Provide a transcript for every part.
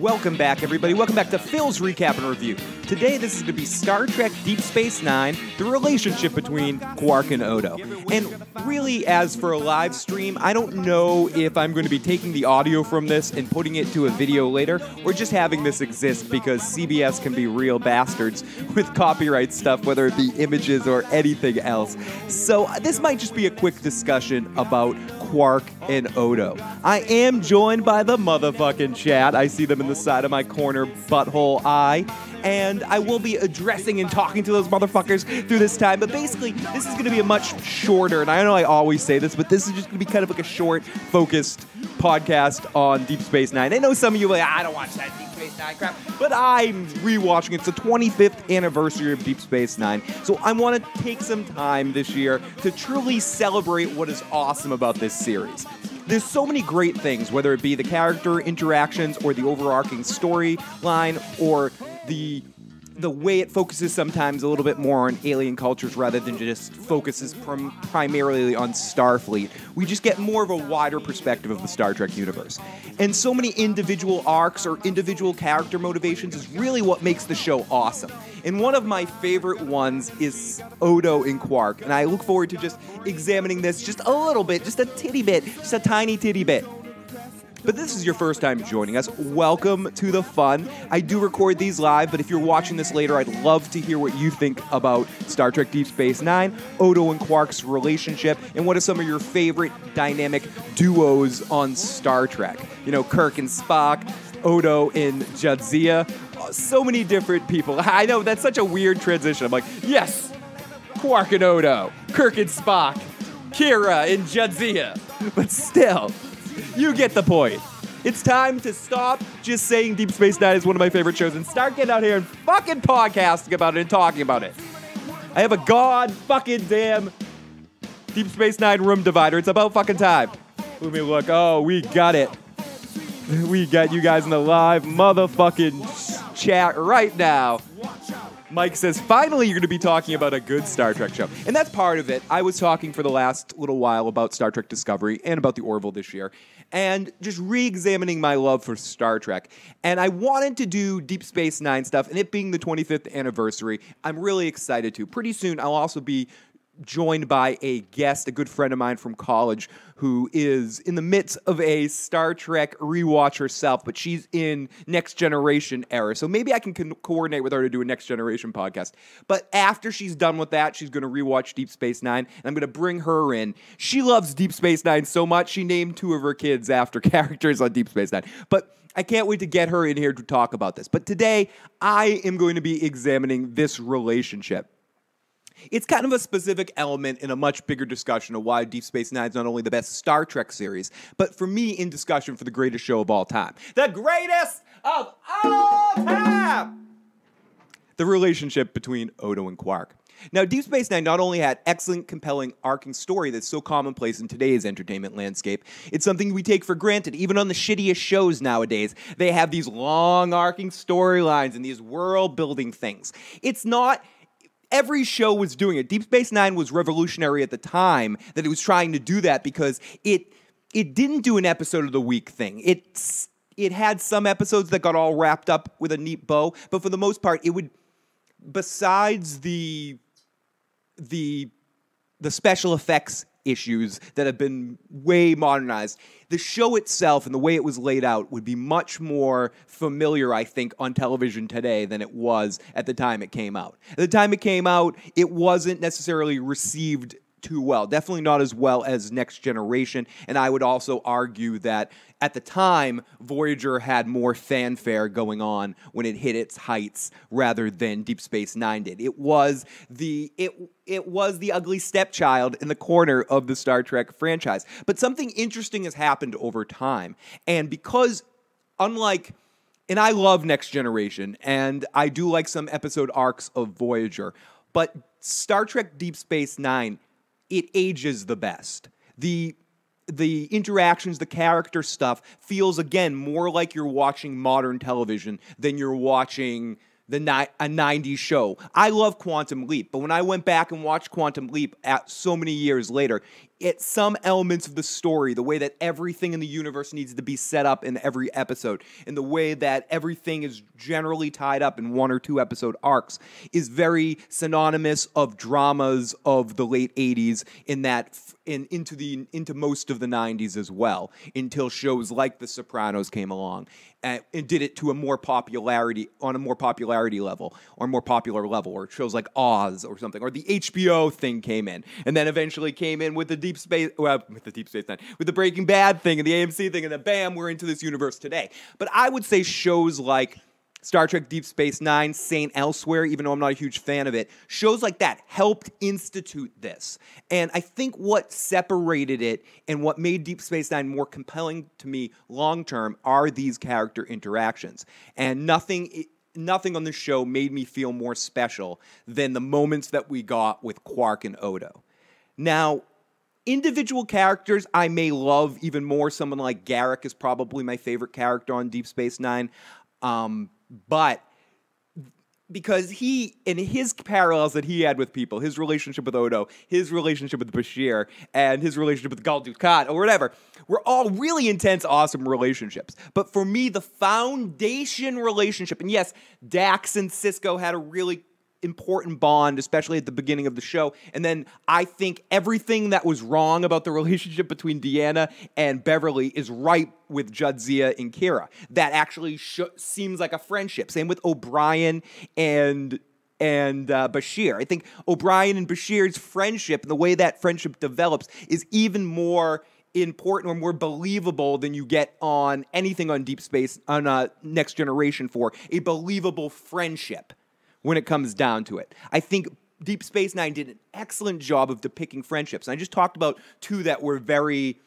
Welcome back, everybody. Welcome back to Phil's Recap and Review. Today, this is going to be Star Trek Deep Space Nine, the relationship between Quark and Odo. And really, as for a live stream, I don't know if I'm going to be taking the audio from this and putting it to a video later, or just having this exist because CBS can be real bastards with copyright stuff, whether it be images or anything else. So, this might just be a quick discussion about Quark and Odo. I am joined by the motherfucking chat. I see them in the side of my corner butthole eye. And I will be addressing and talking to those motherfuckers through this time. But basically, this is going to be a much shorter, and I know I always say this, but this is just going to be kind of like a short, focused podcast on Deep Space Nine. I know some of you are like, I don't watch that Space Nine crap, but I'm rewatching. It's the 25th anniversary of Deep Space Nine. So I want to take some time this year to truly celebrate what is awesome about this series. There's so many great things, whether it be the character interactions or the overarching storyline or the the way it focuses sometimes a little bit more on alien cultures rather than just focuses prim- primarily on Starfleet. We just get more of a wider perspective of the Star Trek universe. And so many individual arcs or individual character motivations is really what makes the show awesome. And one of my favorite ones is Odo and Quark. And I look forward to just examining this just a little bit, just a titty bit, just a tiny titty bit. But this is your first time joining us. Welcome to the fun. I do record these live, but if you're watching this later, I'd love to hear what you think about Star Trek Deep Space Nine, Odo and Quark's relationship, and what are some of your favorite dynamic duos on Star Trek? You know, Kirk and Spock, Odo and Jadzia. So many different people. I know that's such a weird transition. I'm like, yes, Quark and Odo, Kirk and Spock, Kira and Jadzia. But still, you get the point. It's time to stop just saying Deep Space Nine is one of my favorite shows and start getting out here and fucking podcasting about it and talking about it. I have a god fucking damn Deep Space Nine room divider. It's about fucking time. Let me look. Oh, we got it. We got you guys in the live motherfucking chat right now. Mike says, finally, you're going to be talking about a good Star Trek show. And that's part of it. I was talking for the last little while about Star Trek Discovery and about the Orville this year, and just re examining my love for Star Trek. And I wanted to do Deep Space Nine stuff, and it being the 25th anniversary, I'm really excited to. Pretty soon, I'll also be joined by a guest, a good friend of mine from college, who is in the midst of a Star Trek rewatch herself, but she's in Next Generation era. So maybe I can co- coordinate with her to do a Next Generation podcast. But after she's done with that, she's going to rewatch Deep Space Nine, and I'm going to bring her in. She loves Deep Space Nine so much, she named two of her kids after characters on Deep Space Nine. But I can't wait to get her in here to talk about this. But today, I am going to be examining this relationship. It's kind of a specific element in a much bigger discussion of why Deep Space Nine is not only the best Star Trek series, but for me, in discussion for the greatest show of all time. The greatest of all time! The relationship between Odo and Quark. Now, Deep Space Nine not only had excellent, compelling, arcing story that's so commonplace in today's entertainment landscape, it's something we take for granted. Even on the shittiest shows nowadays, they have these long, arcing storylines and these world building things. It's not every show was doing it. Deep Space Nine was revolutionary at the time that it was trying to do that because it it didn't do an episode of the week thing. It it had some episodes that got all wrapped up with a neat bow, but for the most part, it would besides the the the special effects issues that have been way modernized. The show itself and the way it was laid out would be much more familiar, I think, on television today than it was at the time it came out. At the time it came out, it wasn't necessarily received too well. Definitely not as well as Next Generation. And I would also argue that at the time, Voyager had more fanfare going on when it hit its heights rather than Deep Space Nine did. It was the it it was the ugly stepchild in the corner of the Star Trek franchise. But something interesting has happened over time. And because unlike and I love Next Generation, and I do like some episode arcs of Voyager, but Star Trek Deep Space Nine it ages the best. The the interactions, the character stuff feels again more like you're watching modern television than you're watching the ni- a 90s show. I love Quantum Leap, but when I went back and watched Quantum Leap at so many years later, at some elements of the story, the way that everything in the universe needs to be set up in every episode, and the way that everything is generally tied up in one or two episode arcs, is very synonymous of dramas of the late 80s in that in, into the into most of the 90s as well until shows like the sopranos came along and, and, did it to a more popularity on a more popularity level or more popular level or shows like oz or something or the hbo thing came in and then eventually came in with the deep space well with the deep space nine with the breaking bad thing and the amc thing and then bam we're into this universe today. But i would say shows like Star Trek Deep Space Nine, St. Elsewhere, even though I'm not a huge fan of it, shows like that helped institute this. And I think what separated it and what made Deep Space Nine more compelling to me long term are these character interactions. And nothing. Nothing on the show made me feel more special than the moments that we got with Quark and Odo. Now, individual characters I may love even more. Someone like Garak is probably my favorite character on Deep Space Nine. Um, but because he in his parallels that he had with people, his relationship with Odo, his relationship with Bashir, and his relationship with Gul Dukat or whatever, were all really intense, awesome relationships. But for me, the foundation relationship, and yes, Dax and Sisko had a really important bond, especially at the beginning of the show. And then I think everything that was wrong about the relationship between Deanna and Beverly is right with Jadzia and Kira. That actually sh- seems like a friendship. Same with O'Brien and and uh, Bashir. I think O'Brien and Bashir's friendship and the way that friendship develops is even more important or more believable than you get on anything on Deep Space on uh, Next Generation for a believable friendship when it comes down to it. I think Deep Space Nine did an excellent job of depicting friendships. And I just talked about two that were very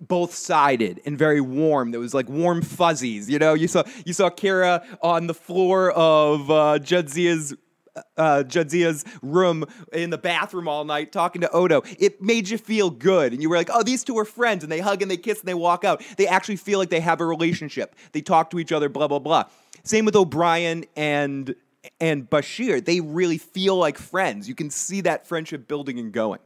both sided and very warm. There was like warm fuzzies. You know, you saw you saw Kira on the floor of uh, Jadzia's uh, Jadzia's room in the bathroom all night talking to Odo. It made you feel good. And you were like, oh, these two are friends. And they hug and they kiss and they walk out. They actually feel like they have a relationship. They talk to each other, blah, blah, blah. Same with O'Brien and and Bashir, they really feel like friends. You can see that friendship building and going.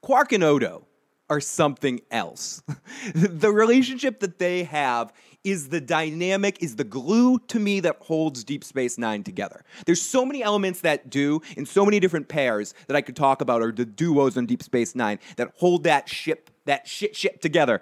Quark and Odo are something else. the relationship that they have is the dynamic, is the glue to me that holds Deep Space Nine together. There's so many elements that do in so many different pairs that I could talk about, or the duos on Deep Space Nine that hold that ship, that shit ship together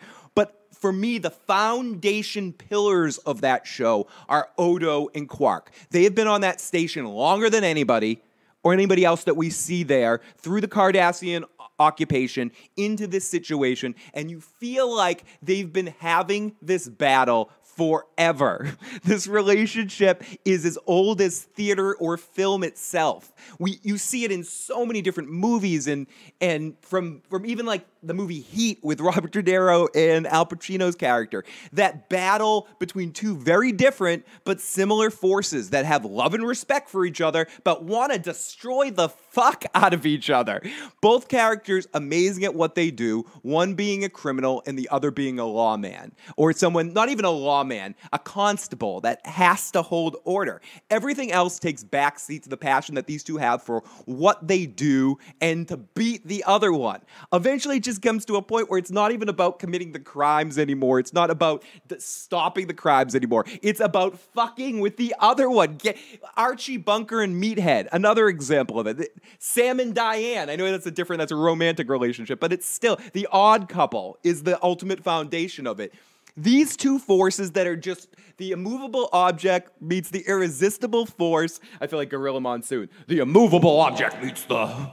for me, the foundation pillars of that show are Odo and Quark. They have been on that station longer than anybody or anybody else that we see there through the Cardassian occupation into this situation, and you feel like they've been having this battle forever. This relationship is as old as theater or film itself. We you see it in so many different movies and and from from even like the movie Heat with Robert De Niro and Al Pacino's character. That battle between two very different but similar forces that have love and respect for each other but want to destroy the fuck out of each other. Both characters amazing at what they do, one being a criminal and the other being a lawman or someone not even a lawman, a constable that has to hold order. Everything else takes backseat to the passion that these two have for what they do and to beat the other one. Eventually just comes to a point where it's not even about committing the crimes anymore. It's not about the, stopping the crimes anymore. It's about fucking with the other one. Get, Archie Bunker and Meathead, another example of it. Sam and Diane. I know that's a different, that's a romantic relationship, but it's still the odd couple is the ultimate foundation of it. These two forces that are just the immovable object meets the irresistible force. I feel like Gorilla Monsoon. The immovable object meets the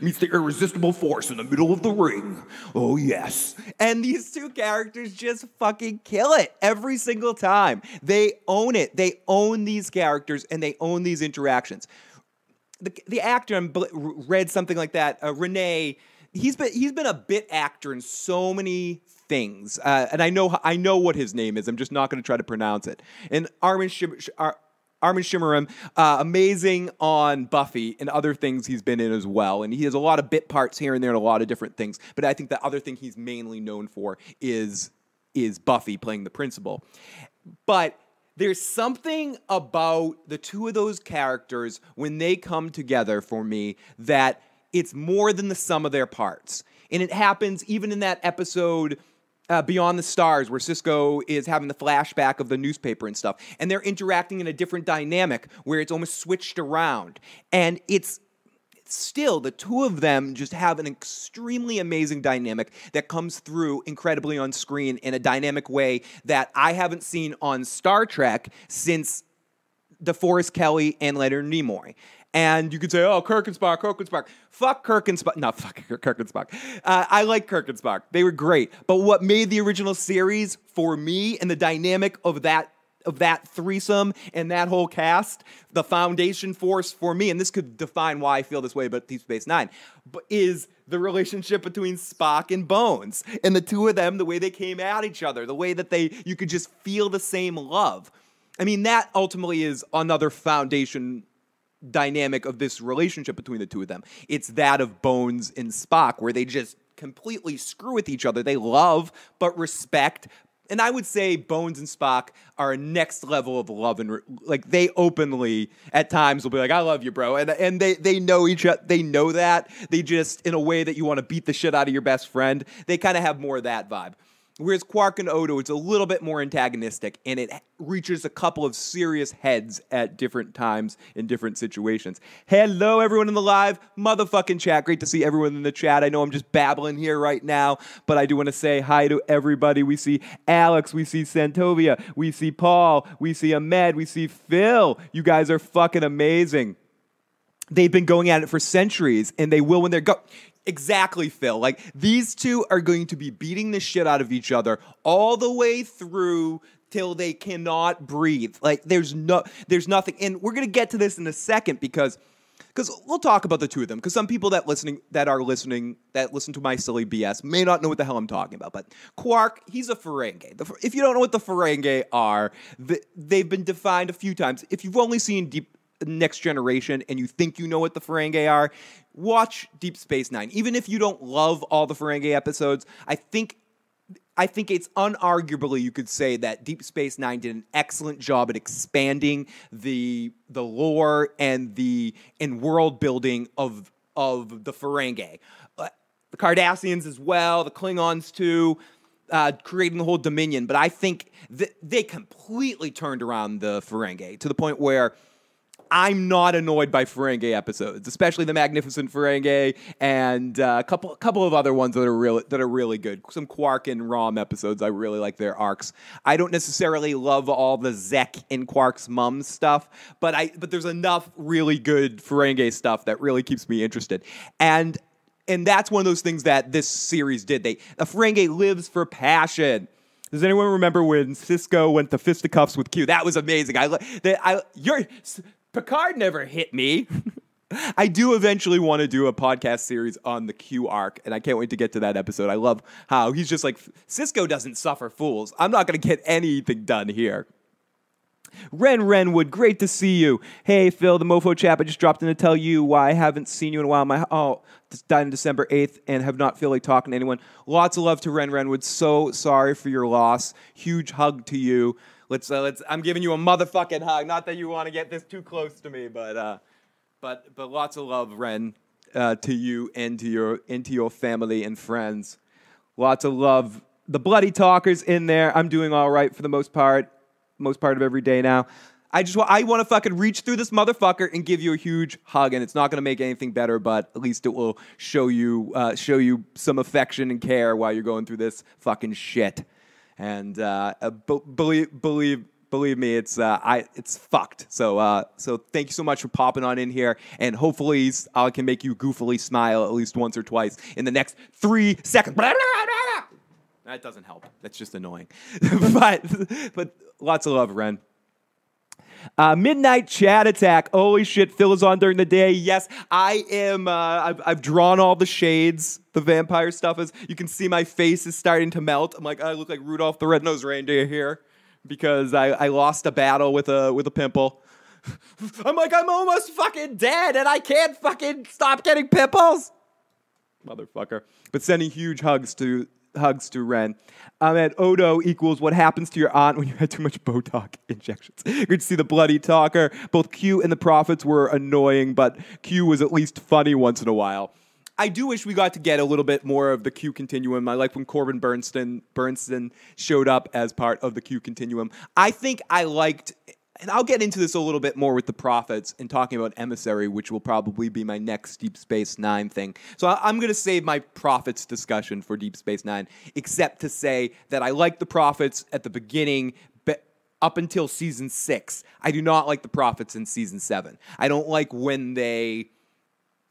meets the irresistible force in the middle of the ring. Oh, yes. And these two characters just fucking kill it every single time. They own it. They own these characters and they own these interactions. The, the actor I read something like that. Uh, Renee, he's been he's been a bit actor in so many things, uh, and I know I know what his name is. I'm just not going to try to pronounce it. And Armin Shim, Armin Shimerman, uh, amazing on Buffy and other things he's been in as well. And he has a lot of bit parts here and there and a lot of different things. But I think the other thing he's mainly known for is is Buffy playing the principal. But there's something about the two of those characters when they come together for me that it's more than the sum of their parts. And it happens even in that episode uh, Beyond the Stars, where Sisko is having the flashback of the newspaper and stuff, and they're interacting in a different dynamic where it's almost switched around. And it's still the two of them just have an extremely amazing dynamic that comes through incredibly on screen in a dynamic way that I haven't seen on Star Trek since DeForest Kelley and Leonard Nimoy. And you could say, oh, Kirk and Spock, Kirk and Spock. Fuck Kirk and Spock. No, fuck Kirk and Spock. Uh, I like Kirk and Spock. They were great. But what made the original series for me and the dynamic of that of that threesome and that whole cast, the foundation force for me, and this could define why I feel this way about Deep Space Nine, is the relationship between Spock and Bones. And the two of them, the way they came at each other, the way that they you could just feel the same love. I mean, that ultimately is another foundation dynamic of this relationship between the two of them. It's that of Bones and Spock, where they just completely screw with each other. They love but respect. And I would say Bones and Spock are a next level of love and re- like they openly at times will be like, "I love you, bro," and and they they know each other. They know that they just in a way that you want to beat the shit out of your best friend. They kind of have more of that vibe. Whereas Quark and Odo, it's a little bit more antagonistic and it reaches a couple of serious heads at different times in different situations. Hello, everyone in the live motherfucking chat. Great to see everyone in the chat. I know I'm just babbling here right now, but I do want to say hi to everybody. We see Alex, we see Santovia, we see Paul, we see Ahmed, we see Phil. You guys are fucking amazing they've been going at it for centuries and they will when they're go Exactly, Phil. Like these two are going to be beating the shit out of each other all the way through till they cannot breathe. Like there's no there's nothing. And we're going to get to this in a second because because we'll talk about the two of them because some people that listening that are listening that listen to my silly BS may not know what the hell I'm talking about. But Quark, he's a Ferengi. The, if you don't know what the Ferengi are, the, they've been defined a few times. If you've only seen Deep Next Generation and you think you know what the Ferengi are, watch Deep Space Nine. Even if you don't love all the Ferengi episodes, I think I think it's unarguably you could say that Deep Space Nine did an excellent job at expanding the the lore and the and world building of of the Ferengi. Uh, the Cardassians as well, the Klingons too. Uh, creating the whole Dominion, but I think th- they completely turned around the Ferengi to the point where I'm not annoyed by Ferengi episodes, especially the Magnificent Ferengi and uh, a couple couple of other ones that are really that are really good. Some Quark and Rom episodes, I really like their arcs. I don't necessarily love all the Zek and Quark's mum stuff, but I but there's enough really good Ferengi stuff that really keeps me interested. And and that's one of those things that this series did. They a Ferengi lives for passion. Does anyone remember when Sisko went to fisticuffs with Q? That was amazing. I, that I, you're Picard never hit me. I do eventually want to do a podcast series on the Q arc, and I can't wait to get to that episode. I love how he's just like, Sisko doesn't suffer fools. I'm not going to get anything done here. Ren Renwood, great to see you. Hey, Phil, the mofo chap, I just dropped in to tell you why I haven't seen you in a while. My oh, died on December 8th and have not feel like talking to anyone. Lots of love to Ren Renwood. So sorry for your loss. Huge hug to you. Let's uh, let's. I'm giving you a motherfucking hug. Not that you want to get this too close to me, but uh, but but lots of love, Ren, uh, to you and to your into your family and friends. Lots of love. The bloody talkers in there. I'm doing all right for the most part. Most part of every day now. I just I want to fucking reach through this motherfucker and give you a huge hug, and it's not going to make anything better, but at least it will show you uh, show you some affection and care while you're going through this fucking shit and uh, uh believe believe believe me, it's uh, I it's fucked. So uh, so thank you so much for popping on in here, and hopefully I can make you goofily smile at least once or twice in the next three seconds. That doesn't help. That's just annoying. but but lots of love, Ren. Uh, Midnight Chat Attack. Holy shit, Phil is on during the day. Yes, I am. Uh, I've, I've drawn all the shades. The vampire stuff is. You can see my face is starting to melt. I'm like, I look like Rudolph the Red-Nosed Reindeer here because I, I lost a battle with a with a pimple. I'm like, I'm almost fucking dead and I can't fucking stop getting pimples. Motherfucker. But sending huge hugs to hugs to Ren. Um, and Odo equals what happens to your aunt when you had too much Botox injections. Good to see the bloody talker. Both Q and the prophets were annoying, but Q was at least funny once in a while. I do wish we got to get a little bit more of the Q continuum. I like when Corbin Bernsen Bernsen showed up as part of the Q continuum. I think I liked and I'll get into this a little bit more with the prophets and talking about emissary, which will probably be my next Deep Space Nine thing. So I- am going to save my prophets discussion for Deep Space Nine, except to say that I like the prophets at the beginning. But up until season six, I do not like the prophets in season seven. I don't like when they.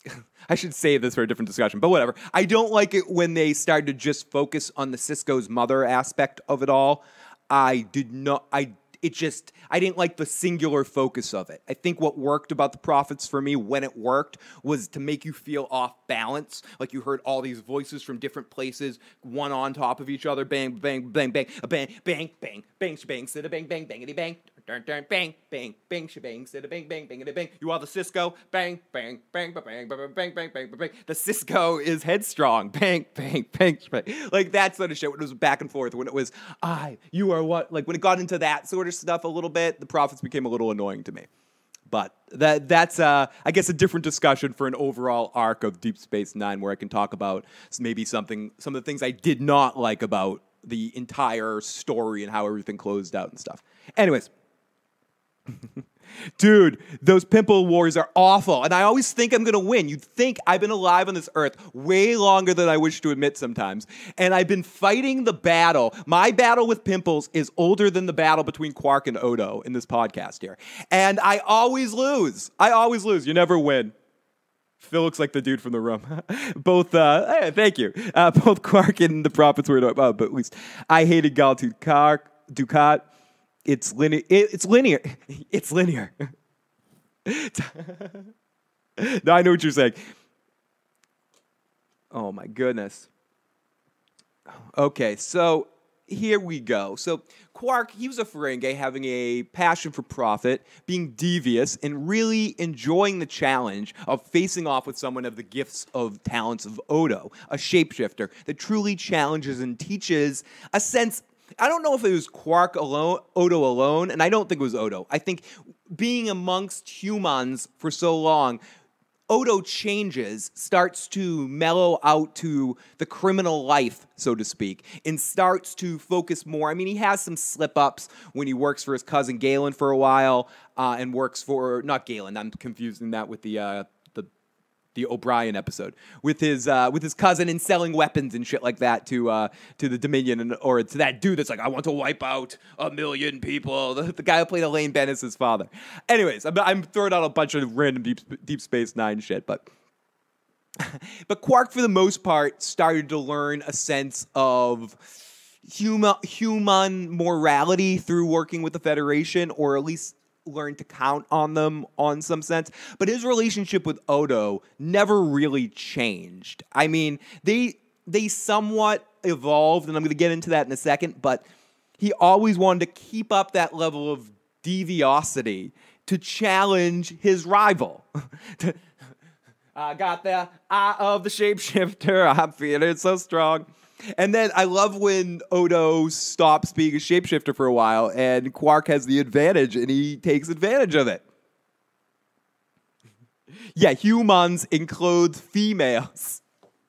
I should save this for a different discussion, but whatever. I don't like it when they started to just focus on the Sisko's mother aspect of it all. I did not. I it just I didn't like the singular focus of it. I think what worked about the prophets for me when it worked was to make you feel off balance, like you heard all these voices from different places, one on top of each other, bang, bang, bang, bang, a bang, bang, bang, bang, bang, bang, bang, bang, bangity bang, Dun, dun, bang, bang, bang, shebang, a bang, bang, bang, bang. You are the Sisko, bang, bang, bang, bang, bang, bang, bang, bang, bang. The Sisko is headstrong, bang, bang, bang, bang. Like that sort of shit. When it was back and forth, when it was I, you are what. Like when it got into that sort of stuff a little bit, the prophets became a little annoying to me. But that that's uh, I guess a different discussion for an overall arc of Deep Space Nine, where I can talk about maybe something, some of the things I did not like about the entire story and how everything closed out and stuff. Anyways. Dude, those pimple wars are awful. And I always think I'm going to win. You'd think I've been alive on this earth way longer than I wish to admit sometimes. And I've been fighting the battle. My battle with pimples is older than the battle between Quark and Odo in this podcast here. And I always lose. I always lose. You never win. Phil looks like the dude from the room. both, uh, hey, thank you. Uh, both Quark and the prophets were, uh, but at least I hated Dukat. Dukat it's linear. It's linear. It's linear. I know what you're saying. Oh my goodness. Okay, so here we go. So Quark, he was a Ferengi having a passion for profit, being devious, and really enjoying the challenge of facing off with someone of the gifts of talents of Odo, a shapeshifter that truly challenges and teaches a sense I don't know if it was Quark alone, Odo alone, and I don't think it was Odo. I think being amongst humans for so long, Odo changes, starts to mellow out to the criminal life, so to speak, and starts to focus more. I mean, he has some slip ups when he works for his cousin Galen for a while, uh, and works for not Galen. I'm confusing that with the uh, the O'Brien episode with his uh, with his cousin and selling weapons and shit like that to uh, to the Dominion and or to that dude that's like I want to wipe out a million people. The, the guy who played Elaine Benes' father. Anyways, I'm, I'm, throwing out a bunch of random Deep, Deep Space Nine shit, but. but Quark, for the most part, started to learn a sense of human human morality through working with the Federation, or at least learned to count on them on some sense. But his relationship with Odo never really changed. I mean, they they somewhat evolved, and I'm to get into that in a second. But he always wanted to keep up that level of deviosity to challenge his rival. I got the eye of the shapeshifter. I'm feeling so strong. And then I love when Odo stops being a shapeshifter for a while and Quark has the advantage and he takes advantage of it. yeah, humans enclose females.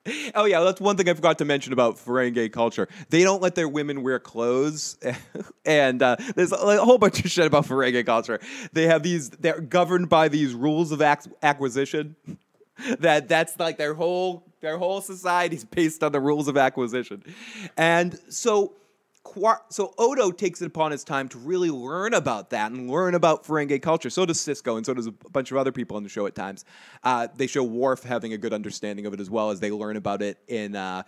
Oh yeah, that's one thing I forgot to mention about Ferengi culture. They don't let their women wear clothes, and uh, there's a, whole bunch of shit about Ferengi culture. They have these; they're governed by these rules of ac- acquisition. that that's like their whole their whole society is based on the rules of acquisition. And so so Odo takes it upon his time to really learn about that and learn about Ferengi culture. So does Sisko, and so does a bunch of other people on the show at times. Uh, they show Worf having a good understanding of it as well as they learn about it in uh,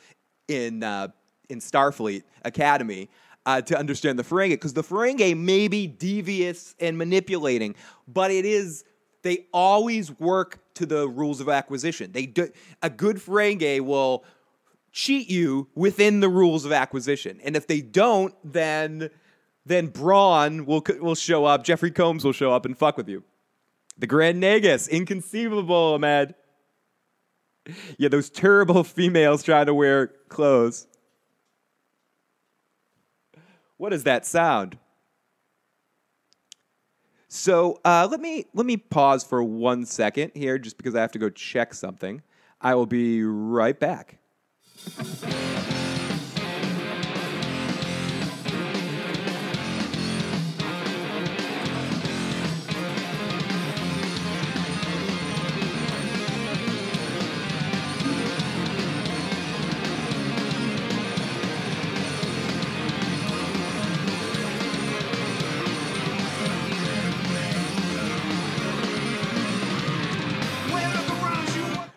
in uh, in Starfleet Academy. Uh, to understand the Ferengi, because the Ferengi may be devious and manipulating, but it is they always work to the rules of acquisition. They do, a good Ferengi will cheat you within the rules of acquisition, and if they don't, then then Brunt will will show up. Jeffrey Combs will show up and fuck with you. The Grand Nagus, inconceivable, Ahmed. Yeah, those terrible females trying to wear clothes. What is that sound? So uh, let me let me pause for one second here, just because I have to go check something. I will be right back.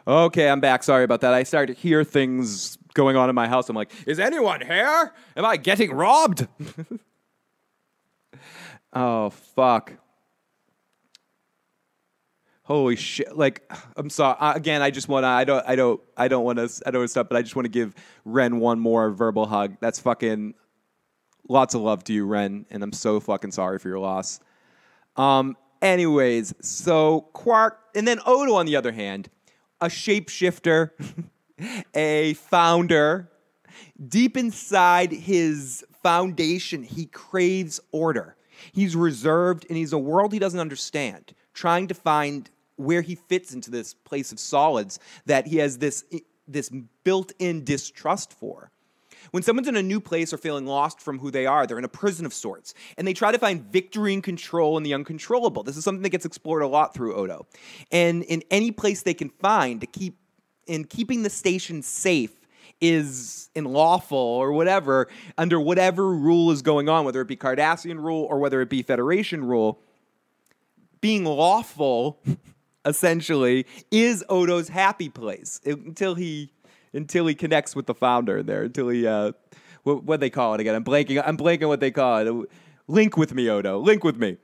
Okay, I'm back. Sorry about that. I started to hear things going on in my house. I'm like, is anyone here? Am I getting robbed? oh, fuck. Holy shit! Like, I'm sorry. Again, I just want to. I don't. I don't. I don't want to. I don't want to stop. But I just want to give Ren one more verbal hug. That's fucking. Lots of love to you, Ren, and I'm so fucking sorry for your loss. Um. Anyways, so Quark, and then Odo, on the other hand, a shapeshifter, a founder. Deep inside his foundation, he craves order. He's reserved and he's a world he doesn't understand, trying to find where he fits into this place of solids that he has this, this built in distrust for. When someone's in a new place or feeling lost from who they are, they're in a prison of sorts, and they try to find victory and control in the uncontrollable. This is something that gets explored a lot through Odo. And in any place they can find to keep in keeping the station safe is unlawful or whatever under whatever rule is going on, whether it be Cardassian rule or whether it be Federation rule. Being lawful essentially is Odo's happy place until he until he connects with the founder there until he uh what what they call it again? I'm blanking I'm blanking what they call it. Link with me Odo. Link with me.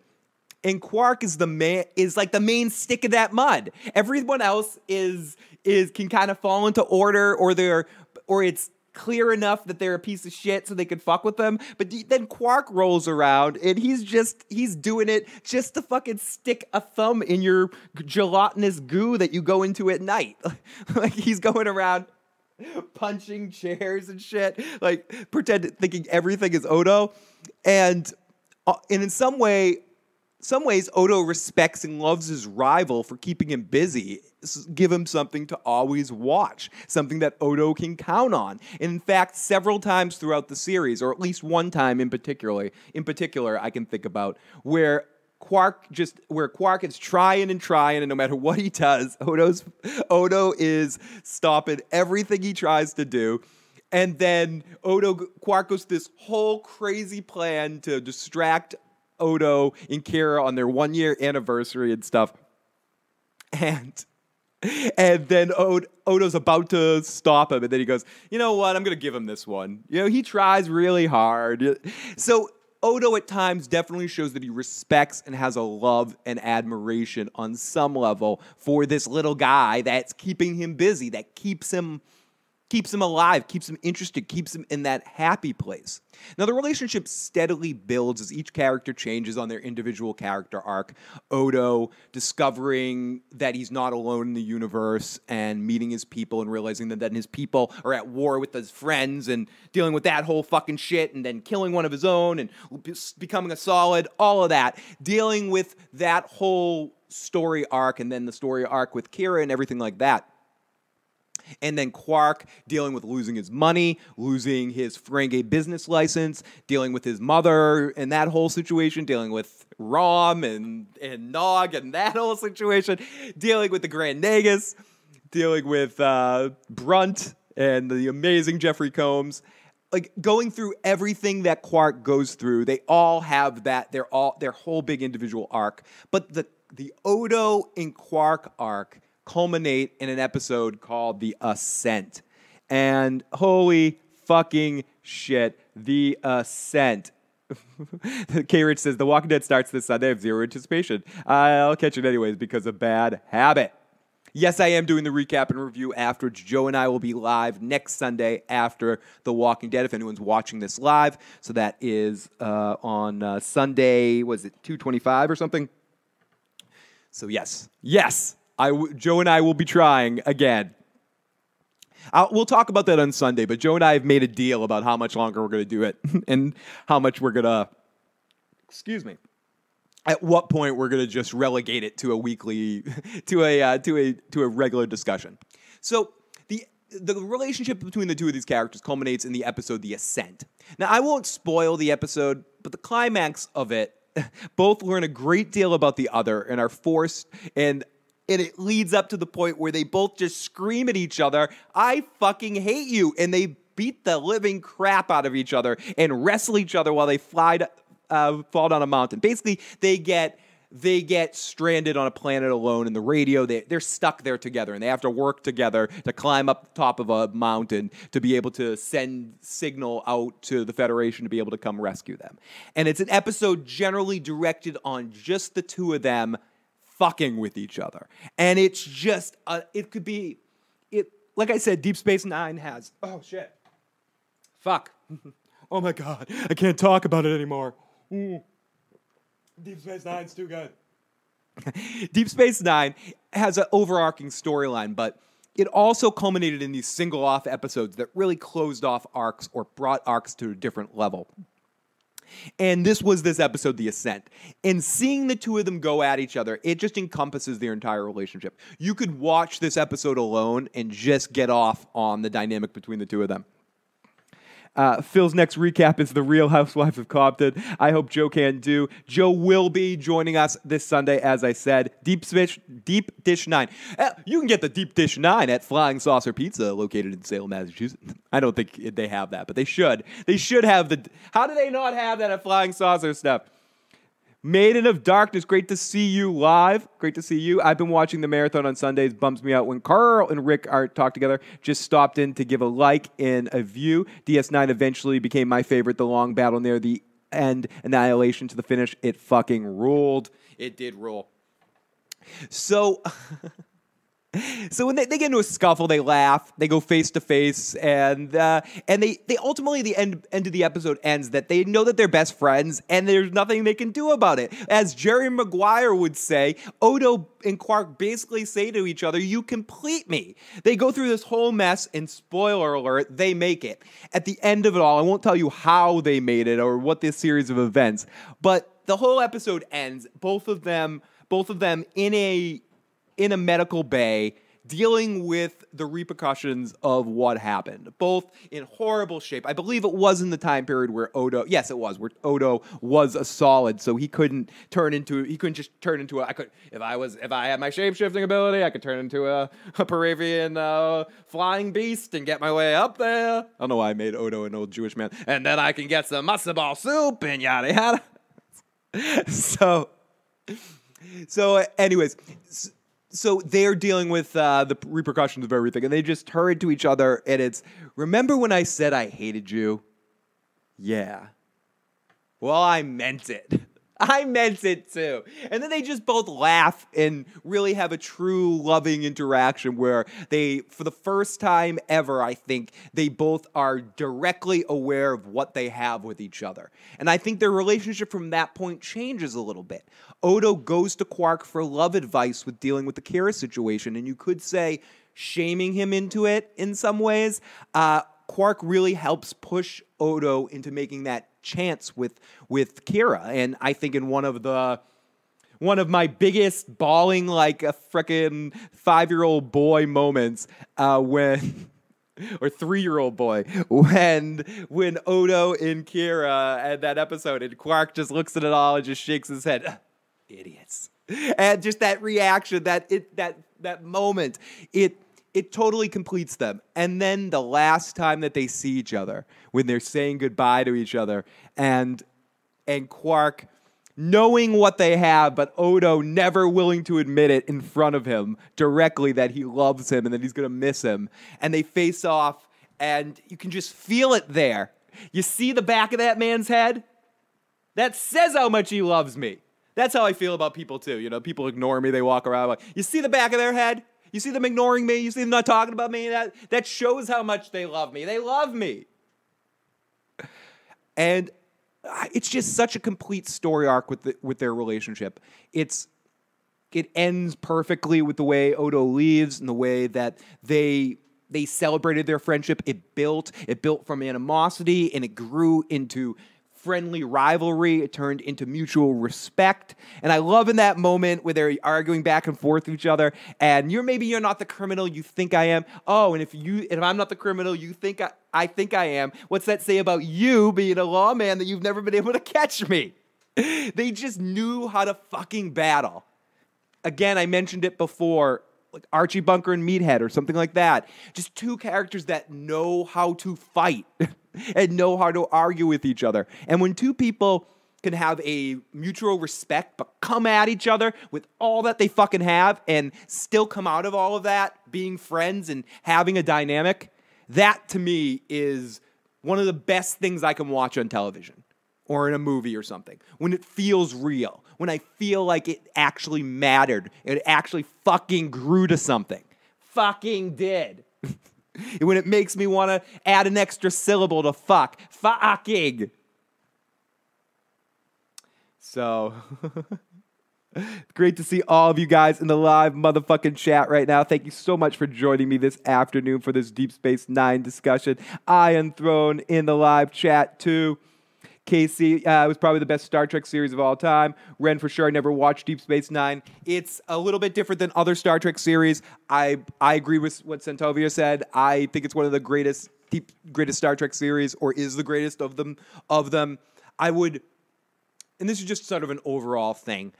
And Quark is the man is like the main stick of that mud. Everyone else is is can kind of fall into order or they're or it's clear enough that they're a piece of shit so they could fuck with them. But then Quark rolls around and he's just he's doing it just to fucking stick a thumb in your gelatinous goo that you go into at night. like he's going around punching chairs and shit, like pretend thinking everything is Odo, and uh, and in some way, some ways Odo respects and loves his rival for keeping him busy. Give him something to always watch, something that Odo can count on. And in fact, several times throughout the series, or at least one time in particular, in particular, I can think about where Quark just where Quark is trying and trying, and no matter what he does, Odo's Odo is stopping everything he tries to do. And then Odo Quark goes this whole crazy plan to distract Odo and Kira on their one year anniversary and stuff. And and then Odo's about to stop him, and then he goes, "You know what? I'm gonna give him this one." You know, he tries really hard. So Odo at times definitely shows that he respects and has a love and admiration on some level for this little guy that's keeping him busy, that keeps him keeps them alive, keeps them interested, keeps them in that happy place. Now, the relationship steadily builds as each character changes on their individual character arc. Odo discovering that he's not alone in the universe and meeting his people and realizing that then his people are at war with his friends and dealing with that whole fucking shit and then killing one of his own and becoming a solid, all of that. Dealing with that whole story arc and then the story arc with Kira and everything like that. And then Quark dealing with losing his money, losing his Ferengi business license, dealing with his mother and that whole situation, dealing with Rom and, and Nog and that whole situation, dealing with the Grand Nagus, dealing with uh, Brunt and the amazing Jeffrey Combs. Like going through everything that Quark goes through, they all have that. They're all their whole big individual arc. But the the Odo and Quark arc culminate in an episode called The Ascent. And holy fucking shit, The Ascent. K Rich says The Walking Dead starts this Sunday. I have zero anticipation. I'll catch it anyways because of bad habit. Yes, I am doing the recap and review after Joe and I will be live next Sunday after The Walking Dead. If anyone's watching this live, so that is uh, on uh, Sunday. Was it two twenty five or something? So yes, yes, I w- Joe and I will be trying again. I'll, we'll talk about that on Sunday, but Joe and I have made a deal about how much longer we're going to do it and how much we're going to, excuse me, at what point we're going to just relegate it to a weekly, to a, uh, to a, to a regular discussion. So the the relationship between the two of these characters culminates in the episode The Ascent. Now I won't spoil the episode, but the climax of it both learn a great deal about the other and are forced and and it leads up to the point where they both just scream at each other, I fucking hate you. And they beat the living crap out of each other and wrestle each other while they fly, uh, fall down a mountain. Basically, they get they get stranded on a planet alone in the radio they, they're stuck there together and they have to work together to climb up the top of a mountain to be able to send signal out to the federation to be able to come rescue them and it's an episode generally directed on just the two of them fucking with each other. And it's just, uh, it could be, it. like I said, Deep Space Nine has, oh shit. Fuck. oh my God. I can't talk about it anymore. Deep Space Nine's too good. Deep Space Nine has an overarching storyline, but it also culminated in these single off episodes that really closed off arcs or brought arcs to a different level. And this was this episode, The Ascent. And seeing the two of them go at each other, it just encompasses their entire relationship. You could watch this episode alone and just get off on the dynamic between the two of them. Uh, Phil's next recap is The Real Housewives of Compton. I hope Joe can do. Joe will be joining us this Sunday, as I said. Deep Dish, Deep Dish 9. Uh, you can get the Deep Dish 9 at Flying Saucer Pizza, located in Salem, Massachusetts. I don't think they have that, but they should. They should have the. How do they not have that at Flying Saucer stuff? Maiden of Darkness, great to see you live. Great to see you. I've been watching the marathon on Sundays. Bums me out when Carl and Rick are talk together. Just stopped in to give a like and a view. DS9 eventually became my favorite. The long battle near the end, annihilation to the finish. It fucking ruled. It did rule. So. so when they, they get into a scuffle, they laugh, they go face to face, and uh, and they they ultimately the end end of the episode ends that they know that they're best friends, and there's nothing they can do about it. As Jerry Maguire would say, Odo and Quark basically say to each other, "You complete me." They go through this whole mess, and spoiler alert, they make it. At the end of it all, I won't tell you how they made it or what this series of events, but the whole episode ends. Both of them, both of them in a in a medical bay dealing with the repercussions of what happened, both in horrible shape. I believe it was in the time period where Odo, yes, it was, where Odo was a solid, so he couldn't turn into, he couldn't just turn into a, I could, if I was, if I had my shape shifting ability, I could turn into a, a Paravian uh, flying beast and get my way up there. I don't know why I made Odo an old Jewish man. And then I can get some matzo ball soup and yada yada. so, so, anyways, so they're dealing with uh, the repercussions of everything, and they just hurried to each other, and it's remember when I said I hated you? Yeah. Well, I meant it. I meant it too. And then they just both laugh and really have a true loving interaction where they, for the first time ever, I think, they both are directly aware of what they have with each other. And I think their relationship from that point changes a little bit. Odo goes to Quark for love advice with dealing with the Kira situation. And you could say, shaming him into it in some ways. Uh, Quark really helps push Odo into making that chance with with Kira, and I think in one of the one of my biggest bawling like a freaking five year old boy moments uh, when. or three year old boy when when Odo and Kira and that episode and Quark just looks at it all and just shakes his head. Idiots. And just that reaction, that it that that moment, it it totally completes them. And then the last time that they see each other, when they're saying goodbye to each other, and and Quark knowing what they have, but Odo never willing to admit it in front of him directly that he loves him and that he's gonna miss him. And they face off, and you can just feel it there. You see the back of that man's head? That says how much he loves me. That's how I feel about people too. You know, people ignore me, they walk around like, you see the back of their head? You see them ignoring me. You see them not talking about me. That that shows how much they love me. They love me. And it's just such a complete story arc with the, with their relationship. It's it ends perfectly with the way Odo leaves and the way that they they celebrated their friendship. It built it built from animosity and it grew into friendly rivalry. It turned into mutual respect. And I love in that moment where they're arguing back and forth with each other. And you're maybe you're not the criminal you think I am. Oh, and if you if I'm not the criminal you think I, I think I am, what's that say about you being a lawman that you've never been able to catch me? they just knew how to fucking battle. Again, I mentioned it before like Archie Bunker and Meathead or something like that. Just two characters that know how to fight and know how to argue with each other. And when two people can have a mutual respect but come at each other with all that they fucking have and still come out of all of that being friends and having a dynamic, that to me is one of the best things I can watch on television or in a movie or something. When it feels real when I feel like it actually mattered. It actually fucking grew to something. Fucking did. when it makes me want to add an extra syllable to fuck. Fucking. So. Great to see all of you guys in the live motherfucking chat right now. Thank you so much for joining me this afternoon for this Deep Space Nine discussion. I am thrown in the live chat too. Casey uh, was probably the best Star Trek series of all time. Ren for sure. I never watched Deep Space Nine. It's a little bit different than other Star Trek series. I I agree with what Santovia said. I think it's one of the greatest deep greatest Star Trek series, or is the greatest of them of them. I would, and this is just sort of an overall thing.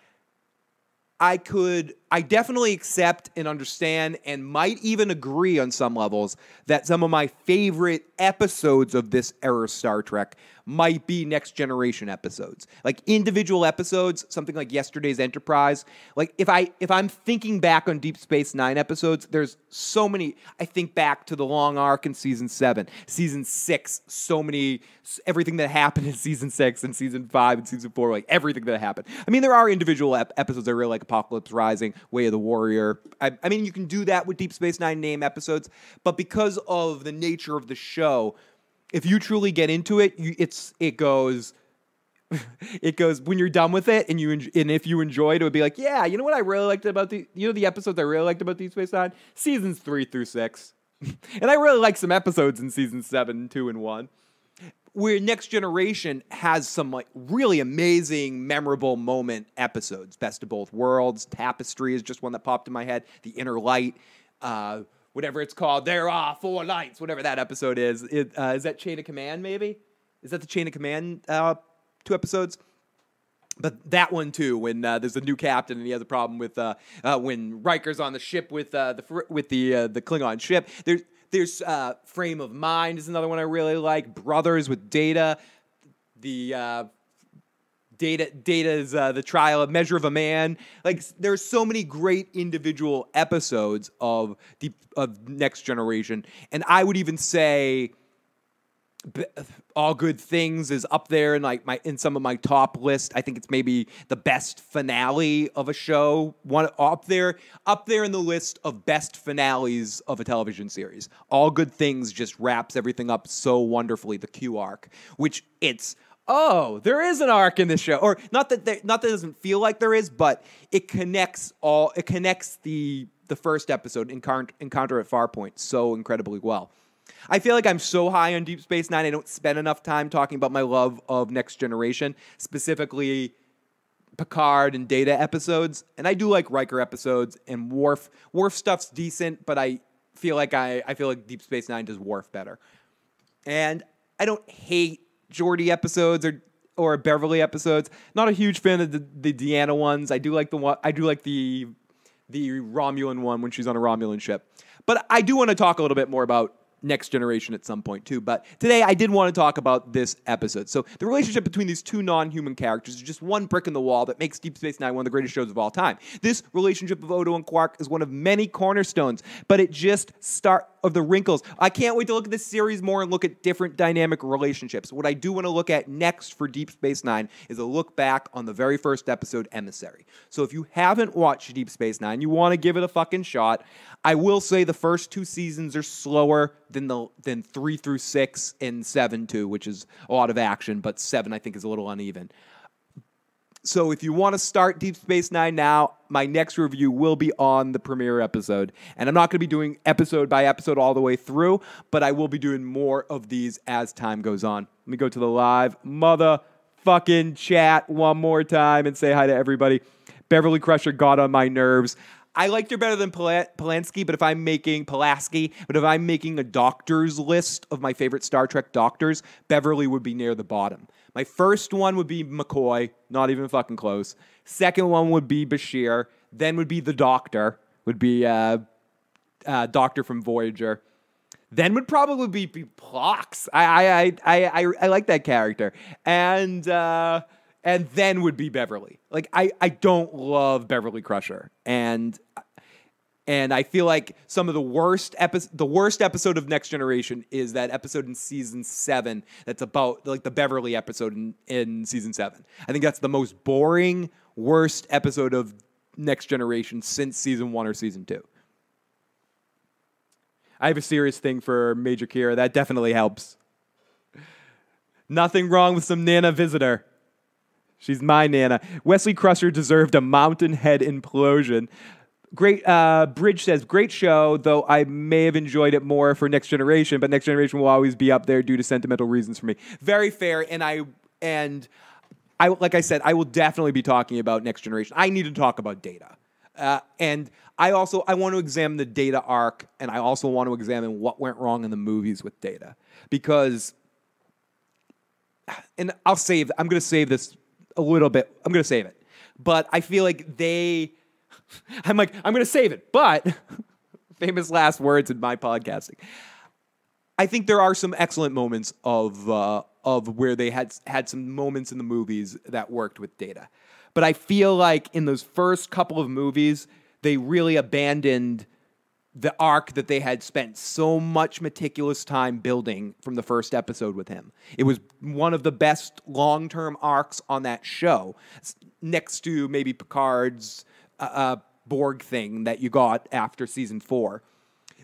I could, I definitely accept and understand and might even agree on some levels that some of my favorite episodes of this era Star Trek might be next generation episodes. Like individual episodes, something like yesterday's Enterprise. Like if I if I'm thinking back on Deep Space 9 episodes, there's so many I think back to the long arc in season 7, season 6, so many everything that happened in season 6 and season 5 and season 4, like everything that happened. I mean there are individual ep- episodes I really like Apocalypse Rising, Way of the Warrior. I, I mean you can do that with Deep Space 9 name episodes, but because of the nature of the show, if you truly get into it, you, it's it goes it goes when you're done with it and you and if you enjoyed it, it would be like, yeah, you know what I really liked about the you know the episodes I really liked about Deep Space Nine seasons three through six, and I really like some episodes in season seven, two, and one. Where Next Generation has some like really amazing, memorable moment episodes. Best of Both Worlds, Tapestry is just one that popped in my head. The Inner Light. Uh, whatever it's called. There are four lights, whatever that episode is. It, uh, is that Chain of Command, maybe? Is that the Chain of Command uh, two episodes? But that one too, when uh, there's a new captain and he has a problem with uh, uh, when Riker's on the ship with uh, the with the the Klingon ship. There's there's Frame of Mind is another one I really like. Brothers with Data, the Data Data's uh, the trial of Measure of a Man. Like there's so many great individual episodes of the of Next Generation, and I would even say all good things is up there in like my in some of my top list. I think it's maybe the best finale of a show. One up there, up there in the list of best finales of a television series. All good things just wraps everything up so wonderfully. The Q arc, which it's oh, there is an arc in this show, or not that there, not that it doesn't feel like there is, but it connects all. It connects the the first episode, Encounter, Encounter at Farpoint, so incredibly well. I feel like I'm so high on Deep Space Nine, I don't spend enough time talking about my love of Next Generation, specifically Picard and Data episodes, and I do like Riker episodes and Worf. Worf stuff's decent, but I feel like I I feel like Deep Space Nine does Worf better, and I don't hate Geordi episodes or or Beverly episodes. Not a huge fan of the, the Deanna ones. I do like the one. I do like the the Romulan one when she's on a Romulan ship. But I do want to talk a little bit more about next generation at some point too. But today I did want to talk about this episode. So the relationship between these two non-human characters is just one brick in the wall that makes Deep Space Nine one of the greatest shows of all time. This relationship of Odo and Quark is one of many cornerstones, but it just start of the wrinkles. I can't wait to look at this series more and look at different dynamic relationships. What I do want to look at next for Deep Space Nine is a look back on the very first episode, Emissary. So if you haven't watched Deep Space Nine, you want to give it a fucking shot. I will say the first two seasons are slower than the than three through six and seven too, which is a lot of action, but seven I think is a little uneven. So if you want to start Deep Space Nine now, my next review will be on the premiere episode. And I'm not going to be doing episode by episode all the way through, but I will be doing more of these as time goes on. Let me go to the live mother fucking chat one more time and say hi to everybody. Beverly Crusher got on my nerves. I liked her better than Pol- Polanski, but if I'm making Pulaski, but if I'm making a doctor's list of my favorite Star Trek doctors, Beverly would be near the bottom. My first one would be McCoy, not even fucking close. Second one would be Bashir. Then would be the Doctor, would be uh, uh, Doctor from Voyager. Then would probably be, be Phlox. I I, I I I I like that character, and uh, and then would be Beverly. Like I I don't love Beverly Crusher, and and I feel like some of the worst epi- the worst episode of Next Generation is that episode in season seven that's about like the Beverly episode in, in season seven. I think that's the most boring, worst episode of Next Generation since season one or season two. I have a serious thing for Major Kira. That definitely helps. Nothing wrong with some Nana visitor. She's my Nana. Wesley Crusher deserved a mountain head implosion. Great. Uh, Bridge says, great show, though I may have enjoyed it more for Next Generation, but Next Generation will always be up there due to sentimental reasons for me. Very fair. And I, and I, like I said, I will definitely be talking about Next Generation. I need to talk about data. Uh, and I also I want to examine the data arc, and I also want to examine what went wrong in the movies with data because, and I'll save. I'm going to save this a little bit. I'm going to save it, but I feel like they. I'm like I'm going to save it, but famous last words in my podcasting. I think there are some excellent moments of uh, of where they had had some moments in the movies that worked with data. But I feel like in those first couple of movies, they really abandoned the arc that they had spent so much meticulous time building from the first episode with him. It was one of the best long term arcs on that show, next to maybe Picard's uh, Borg thing that you got after season four.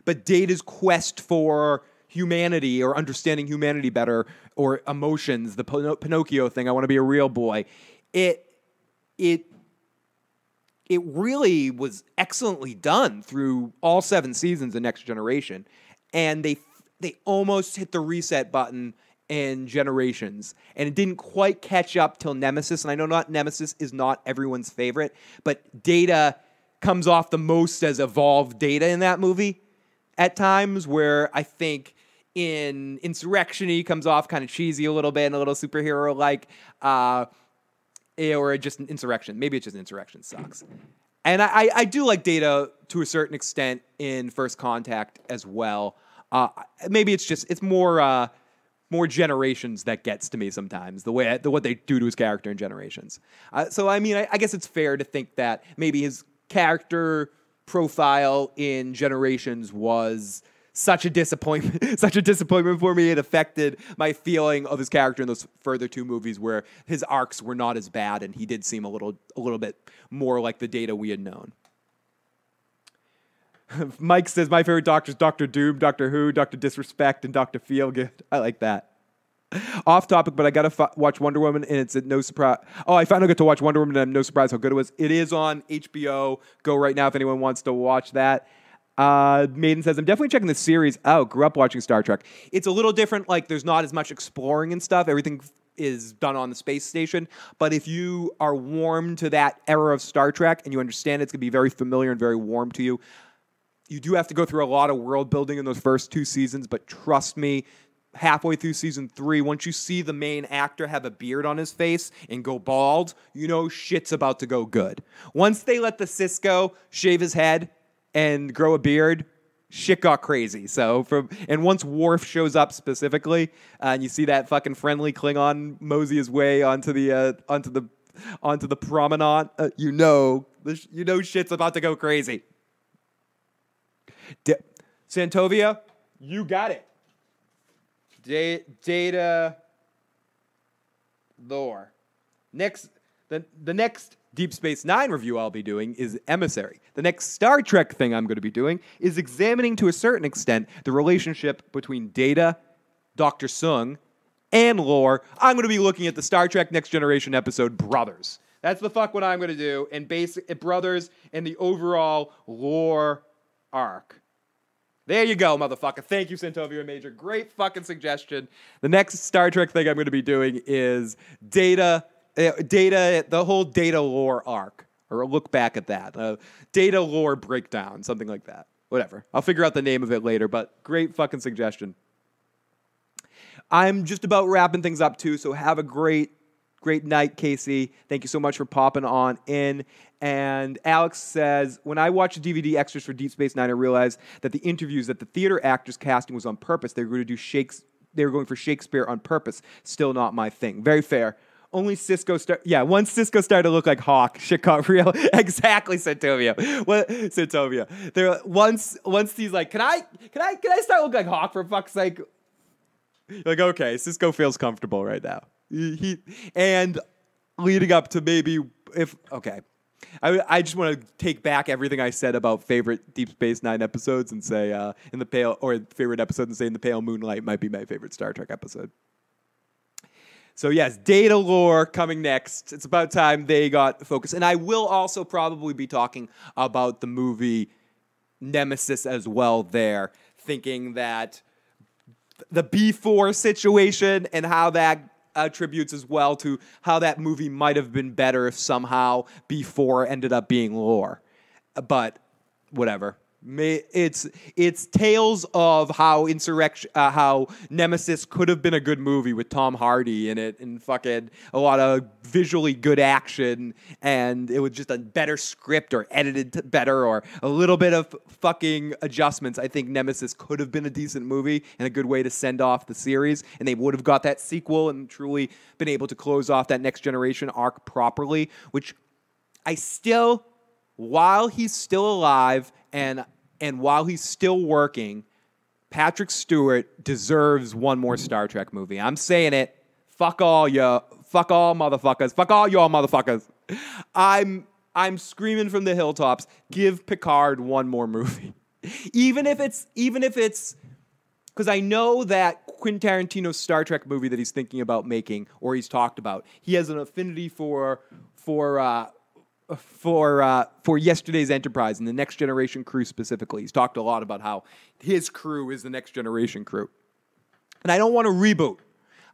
But Data's quest for humanity or understanding humanity better or emotions, the Pinocchio thing, I want to be a real boy, it it it really was excellently done through all seven seasons of Next Generation, and they they almost hit the reset button in Generations, and it didn't quite catch up till Nemesis. And I know not Nemesis is not everyone's favorite, but Data comes off the most as evolved Data in that movie at times, where I think in Insurrection he comes off kind of cheesy a little bit and a little superhero like. Uh, Eh, or just an insurrection. Maybe it's just insurrection sucks. And I, I do like Data to a certain extent in First Contact as well. Uh, maybe it's just it's more uh, more generations that gets to me sometimes the way the what they do to his character in generations. Uh, so I mean I, I guess it's fair to think that maybe his character profile in generations was such a disappointment, such a disappointment for me. It affected my feeling of his character in those further two movies, where his arcs were not as bad, and he did seem a little, a little bit more like the data we had known. Mike says my favorite doctors: Doctor Doom, Doctor Who, Doctor Disrespect, and Doctor Feelgood. I like that. Off topic, but I gotta f- watch Wonder Woman, and it's no surprise. Oh, I finally got to watch Wonder Woman, and I'm no surprise how good it was. It is on HBO. Go right now if anyone wants to watch that. Uh, Maiden says, I'm definitely checking the series out. Grew up watching Star Trek. It's a little different. Like, there's not as much exploring and stuff. Everything is done on the space station. But if you are warm to that era of Star Trek and you understand it, it's going to be very familiar and very warm to you, you do have to go through a lot of world building in those first two seasons. But trust me, halfway through season three, once you see the main actor have a beard on his face and go bald, you know shit's about to go good. Once they let the Sisko shave his head, and grow a beard, shit got crazy. So from and once Worf shows up specifically, uh, and you see that fucking friendly Klingon mosey his way onto the uh, onto the onto the promenade, uh, you know you know shit's about to go crazy. D- Santovia, you got it. Da- data lore. Next, the the next Deep Space Nine review I'll be doing is Emissary. The next Star Trek thing I'm going to be doing is examining to a certain extent the relationship between Data, Dr. Soong, and lore. I'm going to be looking at the Star Trek Next Generation episode Brothers. That's the fuck what I'm going to do, and basic Brothers and the overall lore arc. There you go, motherfucker. Thank you, Santovia Major. Great fucking suggestion. The next Star Trek thing I'm going to be doing is data, uh, data, the whole data lore arc, or look back at that. Uh, data lore breakdown, something like that. Whatever. I'll figure out the name of it later, but great fucking suggestion. I'm just about wrapping things up too, so have a great Great night, Casey. Thank you so much for popping on in. And Alex says, when I watched the DVD extras for Deep Space Nine, I realized that the interviews that the theater actors casting was on purpose. They were going to do. They were going for Shakespeare on purpose. Still not my thing. Very fair. Only Sisko start. Yeah, once Sisko started to look like Hawk, shit got real. exactly, Centovia. What Centovia? There once once he's like, can I can I can I start looking like Hawk for fuck's sake? like okay, Sisko feels comfortable right now he and leading up to maybe if okay. I, I just want to take back everything I said about favorite Deep Space Nine episodes and say uh, in the pale or favorite episode and say in the pale moonlight might be my favorite Star Trek episode. So yes, data lore coming next. It's about time they got focused, and I will also probably be talking about the movie Nemesis as well. There, thinking that the B four situation and how that attributes as well to how that movie might have been better if somehow B4 ended up being lore. But whatever it's it's tales of how insurrection, uh, how Nemesis could have been a good movie with Tom Hardy in it, and fucking a lot of visually good action, and it was just a better script or edited better or a little bit of fucking adjustments. I think Nemesis could have been a decent movie and a good way to send off the series, and they would have got that sequel and truly been able to close off that next generation arc properly, which I still while he's still alive and and while he's still working, Patrick Stewart deserves one more Star Trek movie. I'm saying it. Fuck all you fuck all motherfuckers. Fuck all y'all motherfuckers. I'm I'm screaming from the hilltops. Give Picard one more movie. even if it's even if it's because I know that Quentin Tarantino's Star Trek movie that he's thinking about making or he's talked about, he has an affinity for for uh, for uh, for yesterday's Enterprise and the next generation crew specifically. He's talked a lot about how his crew is the next generation crew, and I don't want a reboot.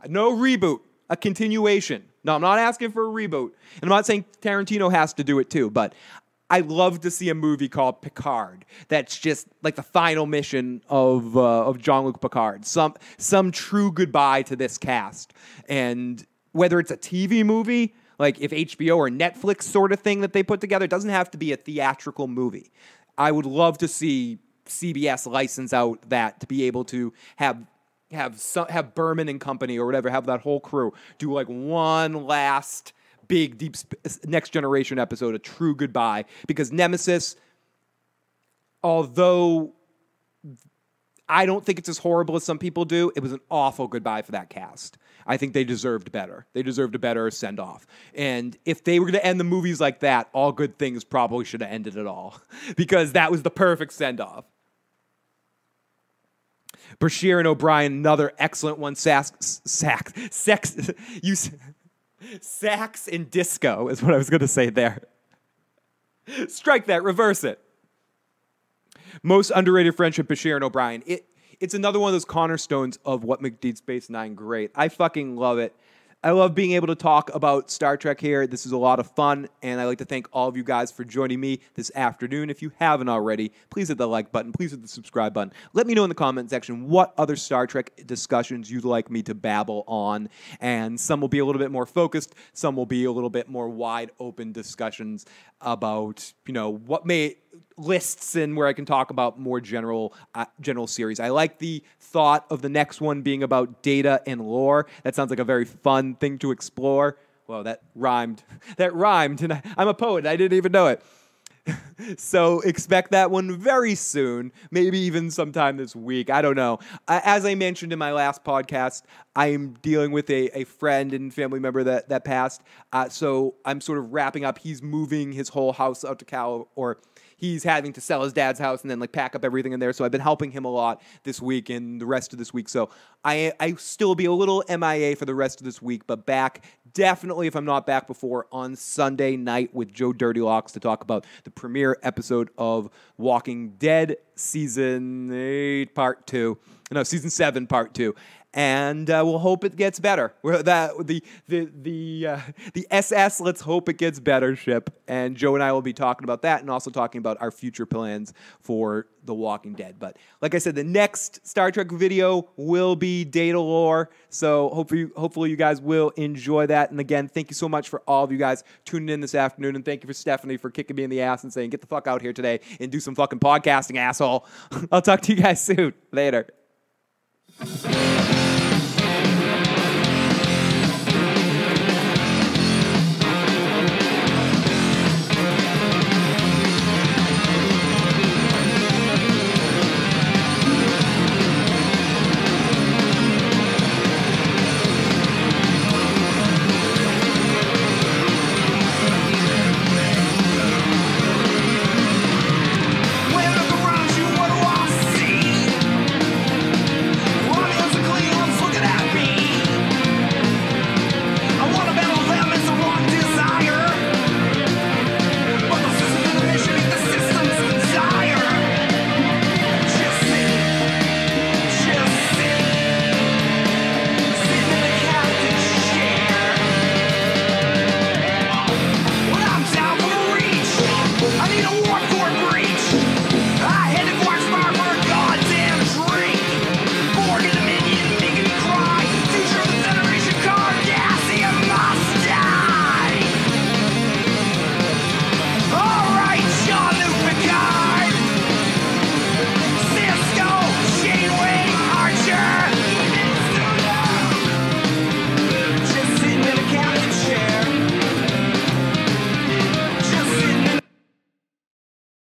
No reboot, a continuation. No, I'm not asking for a reboot, and I'm not saying Tarantino has to do it too, but. I love to see a movie called Picard. That's just like the final mission of uh, of Jean Luc Picard. Some some true goodbye to this cast, and whether it's a TV movie like if HBO or Netflix sort of thing that they put together. It doesn't have to be a theatrical movie. I would love to see CBS license out that to be able to have have some, have Berman and company or whatever have that whole crew do like one last big deep next generation episode a true goodbye because Nemesis although I don't think it's as horrible as some people do it was an awful goodbye for that cast I think they deserved better. They deserved a better send off. And if they were going to end the movies like that, all good things probably should have ended it all because that was the perfect send off. Bashir and O'Brien, another excellent one. Sax, sax, sex, you, sax and disco is what I was going to say there. Strike that, reverse it. Most underrated friendship, Bashir and O'Brien. It it's another one of those cornerstones of what made Deep Space Nine great. I fucking love it. I love being able to talk about Star Trek here. This is a lot of fun, and I'd like to thank all of you guys for joining me this afternoon. If you haven't already, please hit the like button, please hit the subscribe button. Let me know in the comment section what other Star Trek discussions you'd like me to babble on, and some will be a little bit more focused, some will be a little bit more wide open discussions about, you know, what may lists and where I can talk about more general uh, general series. I like the thought of the next one being about data and lore. That sounds like a very fun thing to explore. Well, that rhymed. That rhymed, and I, I'm a poet. I didn't even know it. so expect that one very soon, maybe even sometime this week. I don't know. As I mentioned in my last podcast, I'm dealing with a, a friend and family member that, that passed. Uh, so I'm sort of wrapping up. He's moving his whole house out to Cal, or he's having to sell his dad's house and then like pack up everything in there. So I've been helping him a lot this week and the rest of this week. So I I still be a little MIA for the rest of this week, but back definitely if I'm not back before on Sunday night with Joe Dirty Locks to talk about the premiere episode of Walking Dead season eight, part two. No, season seven, part two and uh, we'll hope it gets better. We're that the the the uh, the SS. Let's hope it gets better. Ship and Joe and I will be talking about that, and also talking about our future plans for The Walking Dead. But like I said, the next Star Trek video will be data lore. So hopefully, hopefully you guys will enjoy that. And again, thank you so much for all of you guys tuning in this afternoon, and thank you for Stephanie for kicking me in the ass and saying, "Get the fuck out here today and do some fucking podcasting, asshole." I'll talk to you guys soon. Later.